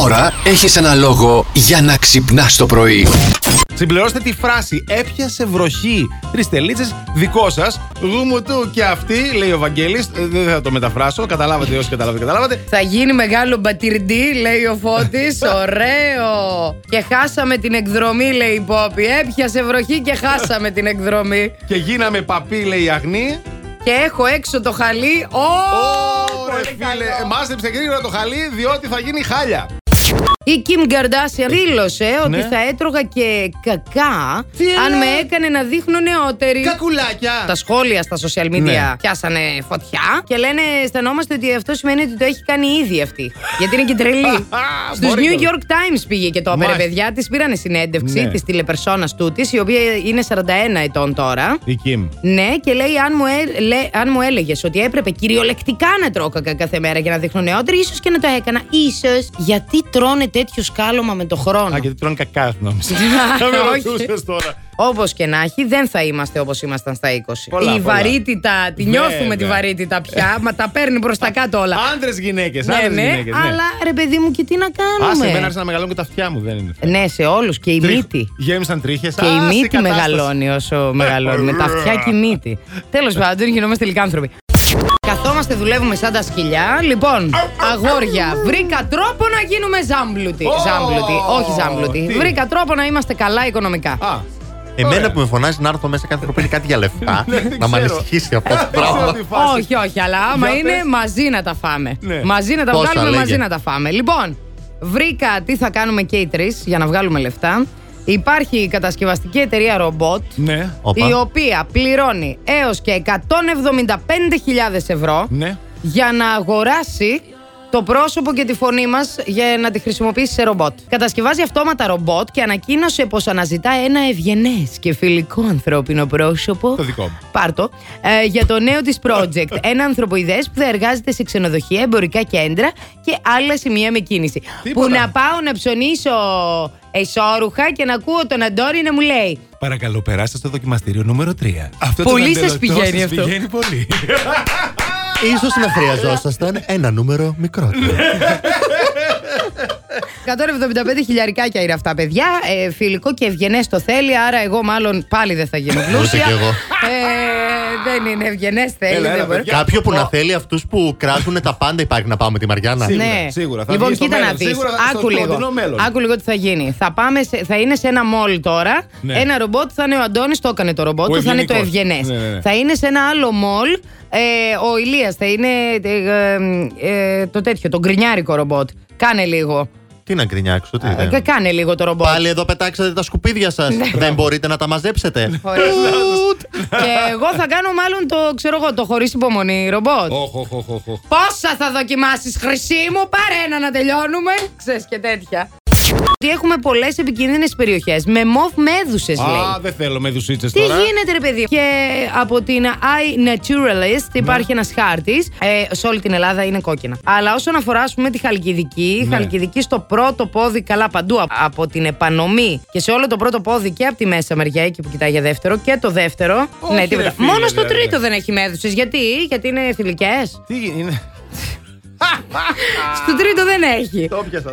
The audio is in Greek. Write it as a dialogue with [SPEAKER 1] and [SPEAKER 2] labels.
[SPEAKER 1] Τώρα έχεις ένα λόγο για να ξυπνάς το πρωί.
[SPEAKER 2] Συμπληρώστε τη φράση Έπιασε βροχή. Τρει τελίτσε, δικό σας. Γούμου του και αυτή, λέει ο Βαγγέλης Ε, Δεν θα το μεταφράσω. Καταλάβατε όσοι καταλάβατε, καταλάβατε.
[SPEAKER 3] Θα γίνει μεγάλο μπατιρντή, λέει ο Φώτης. Ωραίο. Και χάσαμε την εκδρομή, λέει η Πόπη. Έπιασε βροχή και χάσαμε την εκδρομή.
[SPEAKER 2] Και γίναμε παπί, λέει η Αγνή.
[SPEAKER 3] Και έχω έξω το χαλί. Ω,
[SPEAKER 2] Ω, ρε
[SPEAKER 3] πολύ
[SPEAKER 2] φίλε,
[SPEAKER 3] καλό.
[SPEAKER 2] ε, μάζεψε γρήγορα το χαλί, διότι θα γίνει χάλια.
[SPEAKER 3] Η Kim Kardashian δήλωσε ότι
[SPEAKER 2] Ναι.
[SPEAKER 3] θα έτρωγα και κακά
[SPEAKER 2] Τι
[SPEAKER 3] αν
[SPEAKER 2] λέει;
[SPEAKER 3] με έκανε να δείχνω νεότερη.
[SPEAKER 2] Κακουλάκια.
[SPEAKER 3] Τα σχόλια στα social media
[SPEAKER 2] Ναι.
[SPEAKER 3] πιάσανε φωτιά και λένε, αισθανόμαστε ότι αυτό σημαίνει ότι το έχει κάνει ήδη αυτή. Γιατί είναι και τρελή. Στους
[SPEAKER 2] Μπορεί
[SPEAKER 3] New
[SPEAKER 2] το.
[SPEAKER 3] York Times πήγε και το έπαιρε,
[SPEAKER 2] Μάλιστα.
[SPEAKER 3] παιδιά. Της πήρανε συνέντευξη
[SPEAKER 2] Ναι.
[SPEAKER 3] της τηλεπερσόνας τούτης, η οποία είναι 41 ετών τώρα.
[SPEAKER 2] Η Κιμ.
[SPEAKER 3] Ναι, και λέει: Αν μου, ε, λέ- αν μου έλεγες ότι έπρεπε κυριολεκτικά να τρώω κακά κάθε μέρα για να δείχνω νεότερη, ίσως και να το έκανα. σω. Γιατί τρώνε τέτοιο σκάλωμα με το χρόνο.
[SPEAKER 2] Α, γιατί τρώνε κακά, νόμιζα. Θα με
[SPEAKER 3] Όχι.
[SPEAKER 2] ρωτούσες τώρα.
[SPEAKER 3] Όπως και να έχει, δεν θα είμαστε όπως ήμασταν στα 20.
[SPEAKER 2] Πολλά,
[SPEAKER 3] η
[SPEAKER 2] πολλά.
[SPEAKER 3] βαρύτητα, τη νιώθουμε
[SPEAKER 2] Βέβαια.
[SPEAKER 3] τη βαρύτητα πια, μα τα παίρνει προς τα κάτω όλα.
[SPEAKER 2] Άντρες γυναίκες.
[SPEAKER 3] ναι,
[SPEAKER 2] άντρες
[SPEAKER 3] ναι,
[SPEAKER 2] γυναίκες, ναι.
[SPEAKER 3] αλλά ρε παιδί μου, και τι να
[SPEAKER 2] Α, σε μένα
[SPEAKER 3] κάνουμε.
[SPEAKER 2] άρχισαν να μεγαλώνουν και τα αυτιά μου, δεν είναι.
[SPEAKER 3] ναι, σε όλους. Και η
[SPEAKER 2] Τρίχ-
[SPEAKER 3] μύτη.
[SPEAKER 2] Γέμισαν τρίχες.
[SPEAKER 3] Και η μύτη μεγαλώνει όσο μεγαλώνει. Με τα αυτιά και η μύτη. Τέλος πάντων, γινόμαστε λικάνθρωποι. Καθόμαστε, δουλεύουμε σαν τα σκυλιά. Λοιπόν, αγόρια, βρήκα τρόπο να γίνουμε ζάμπλουτοι.
[SPEAKER 2] Ω,
[SPEAKER 3] Ζάμπλουτοι, όχι ζάμπλουτοι.
[SPEAKER 2] τι;
[SPEAKER 3] Βρήκα τρόπο να είμαστε καλά οικονομικά.
[SPEAKER 2] Α,
[SPEAKER 4] Εμένα
[SPEAKER 2] Ωραία.
[SPEAKER 4] που με φωνάζει να έρθω μέσα κάθε φορά που είναι κάτι για λεφτά,
[SPEAKER 2] Ναι, δεν
[SPEAKER 4] να με
[SPEAKER 2] ξέρω.
[SPEAKER 4] ανησυχήσει αυτό το
[SPEAKER 2] δεν ξέρω
[SPEAKER 4] πράγμα.
[SPEAKER 2] τι φάση.
[SPEAKER 3] Όχι, όχι, αλλά άμα
[SPEAKER 2] Για
[SPEAKER 3] είναι
[SPEAKER 2] πες.
[SPEAKER 3] μαζί να τα φάμε.
[SPEAKER 2] Ναι.
[SPEAKER 3] Μαζί να τα
[SPEAKER 4] Πόσα
[SPEAKER 3] βγάλουμε,
[SPEAKER 4] λέγε;
[SPEAKER 3] μαζί να τα φάμε. Λοιπόν, βρήκα τι θα κάνουμε και οι τρεις για να βγάλουμε λεφτά. Υπάρχει η κατασκευαστική εταιρεία ρομπότ.
[SPEAKER 2] Ναι,
[SPEAKER 4] Όπα.
[SPEAKER 3] Η οποία πληρώνει έως και 175.000 ευρώ
[SPEAKER 2] ναι.
[SPEAKER 3] για να αγοράσει το πρόσωπο και τη φωνή μας για να τη χρησιμοποιήσει σε ρομπότ. Κατασκευάζει αυτόματα ρομπότ και ανακοίνωσε πως αναζητά ένα ευγενές και φιλικό ανθρώπινο πρόσωπο.
[SPEAKER 2] Το δικό μου.
[SPEAKER 3] Πάρτο. Ε, για το νέο της project. ένα ανθρωποειδέ που θα εργάζεται σε ξενοδοχεία, εμπορικά κέντρα και άλλα σημεία με κίνηση.
[SPEAKER 2] Τίποτα.
[SPEAKER 3] Που να πάω να ψωνίσω εσώρουχα και να ακούω τον Αντόρι να μου λέει
[SPEAKER 2] Παρακαλώ, περάστε στο δοκιμαστήριο νούμερο 3. Αυτό το
[SPEAKER 3] Πολύ σας
[SPEAKER 2] δαντελωτό
[SPEAKER 3] πηγαίνει
[SPEAKER 2] σας
[SPEAKER 3] αυτό.
[SPEAKER 2] Πηγαίνει πολύ.
[SPEAKER 4] Ίσως να χρειαζόσασταν ένα νούμερο μικρότερο.
[SPEAKER 3] 175 χιλιαρικάκια είναι αυτά, παιδιά. Ε, φιλικό και ευγενές το θέλει, άρα εγώ μάλλον πάλι δεν θα γίνω πλούσια.
[SPEAKER 4] κι εγώ.
[SPEAKER 3] Ε, δεν είναι ευγενές θέλει.
[SPEAKER 2] Έλα, έλα,
[SPEAKER 3] δεν μπορεί.
[SPEAKER 2] παιδιά.
[SPEAKER 4] Κάποιο που να θέλει αυτούς που κράζουν τα πάντα υπάρχει να πάμε με τη Μαριάννα;
[SPEAKER 2] Σίγουρα,
[SPEAKER 3] Ναι.
[SPEAKER 2] σίγουρα. Θα
[SPEAKER 3] λοιπόν,
[SPEAKER 2] βγει στο
[SPEAKER 3] κοίτα να
[SPEAKER 2] μέλλον.
[SPEAKER 3] δεις.
[SPEAKER 2] Σίγουρα στο
[SPEAKER 3] Άκου λίγο.
[SPEAKER 2] κοντινό μέλλον.
[SPEAKER 3] Άκου λίγο τι θα γίνει. Θα, πάμε σε, θα είναι σε ένα μόλ τώρα.
[SPEAKER 2] Ναι.
[SPEAKER 3] Ένα ρομπότ θα είναι ο Αντώνης, το έκανε το ρομπότ
[SPEAKER 2] Ο
[SPEAKER 3] του, θα είναι το
[SPEAKER 2] ευγενικός.
[SPEAKER 3] ευγενές.
[SPEAKER 2] Ναι, ναι, ναι.
[SPEAKER 3] Θα είναι σε ένα άλλο μόλ. Ε, ο Ηλίας θα είναι ε, ε, ε, το τέτοιο, το γκρινιάρικο ρομπότ. Κάνε λίγο.
[SPEAKER 4] Τι να γκρινιάξω, τι
[SPEAKER 3] Ε,
[SPEAKER 4] δεν.
[SPEAKER 3] κάνε λίγο το ρομπότ.
[SPEAKER 4] Πάλι εδώ πετάξατε τα σκουπίδια σας.
[SPEAKER 3] Ναι.
[SPEAKER 4] Δεν μπορείτε να τα μαζέψετε.
[SPEAKER 3] Ωραία. και εγώ θα κάνω μάλλον το, ξέρω εγώ, το χωρίς υπομονή ρομπότ.
[SPEAKER 2] Οχ, οχ, οχ, οχ, οχ.
[SPEAKER 3] Πόσα θα δοκιμάσεις, Χρυσή μου, πάρε ένα να τελειώνουμε. Ξέρεις και τέτοια. Ότι έχουμε πολλές επικίνδυνες περιοχές με μοβ μέδουσε, λέει.
[SPEAKER 2] Α, δεν θέλω με δουσίτσες
[SPEAKER 3] Τι
[SPEAKER 2] τώρα.
[SPEAKER 3] γίνεται, ρε παιδί; Και από την iNaturalist
[SPEAKER 2] Ναι.
[SPEAKER 3] υπάρχει ένας χάρτης. Ε, σε όλη την Ελλάδα είναι κόκκινα. Αλλά όσον αφορά, ας πούμε, τη Χαλκιδική, η
[SPEAKER 2] Ναι.
[SPEAKER 3] Χαλκιδική στο πρώτο πόδι, καλά παντού. α- Από την επανομή και σε όλο το πρώτο πόδι και από τη μέσα μεριά, εκεί που κοιτάει για δεύτερο και το δεύτερο.
[SPEAKER 2] Όχι,
[SPEAKER 3] ναι,
[SPEAKER 2] ρε
[SPEAKER 3] τίποτα.
[SPEAKER 2] φίλε,
[SPEAKER 3] Μόνο στο
[SPEAKER 2] δηλαδή.
[SPEAKER 3] τρίτο δεν έχει μέδουσε. Γιατί; Γιατί είναι θηλυκές.
[SPEAKER 2] Τι είναι;
[SPEAKER 3] Στο τρίτο δεν έχει.
[SPEAKER 2] Το πιάσα.